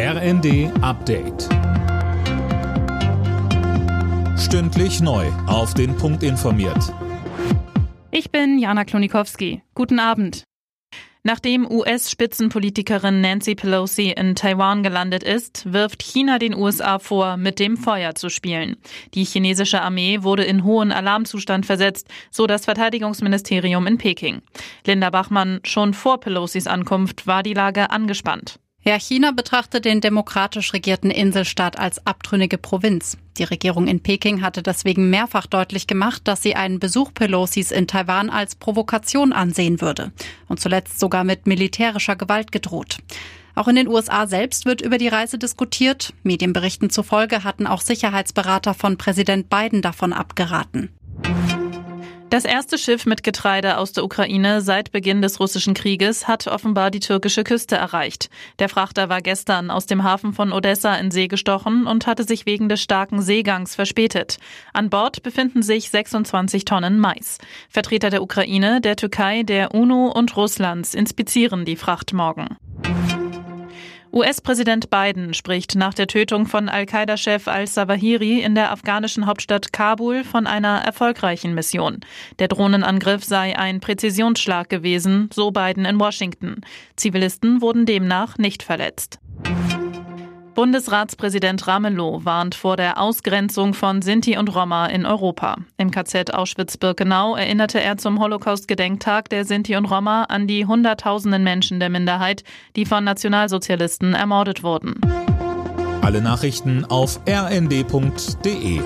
RND Update. Stündlich neu. Auf den Punkt informiert. Ich bin Jana Klonikowski. Guten Abend. Nachdem US-Spitzenpolitikerin Nancy Pelosi in Taiwan gelandet ist, wirft China den USA vor, mit dem Feuer zu spielen. Die chinesische Armee wurde in hohen Alarmzustand versetzt, so das Verteidigungsministerium in Peking. Linda Bachmann, schon vor Pelosis Ankunft war die Lage angespannt. Ja, China betrachtet den demokratisch regierten Inselstaat als abtrünnige Provinz. Die Regierung in Peking hatte deswegen mehrfach deutlich gemacht, dass sie einen Besuch Pelosis in Taiwan als Provokation ansehen würde und zuletzt sogar mit militärischer Gewalt gedroht. Auch in den USA selbst wird über die Reise diskutiert. Medienberichten zufolge hatten auch Sicherheitsberater von Präsident Biden davon abgeraten. Das erste Schiff mit Getreide aus der Ukraine seit Beginn des russischen Krieges hat offenbar die türkische Küste erreicht. Der Frachter war gestern aus dem Hafen von Odessa in See gestochen und hatte sich wegen des starken Seegangs verspätet. An Bord befinden sich 26 Tonnen Mais. Vertreter der Ukraine, der Türkei, der UNO und Russlands inspizieren die Fracht morgen. US-Präsident Biden spricht nach der Tötung von Al-Qaida-Chef al-Zawahiri in der afghanischen Hauptstadt Kabul von einer erfolgreichen Mission. Der Drohnenangriff sei ein Präzisionsschlag gewesen, so Biden in Washington. Zivilisten wurden demnach nicht verletzt. Bundesratspräsident Ramelow warnt vor der Ausgrenzung von Sinti und Roma in Europa. Im KZ Auschwitz-Birkenau erinnerte er zum Holocaust-Gedenktag der Sinti und Roma an die Hunderttausenden Menschen der Minderheit, die von Nationalsozialisten ermordet wurden. Alle Nachrichten auf rnd.de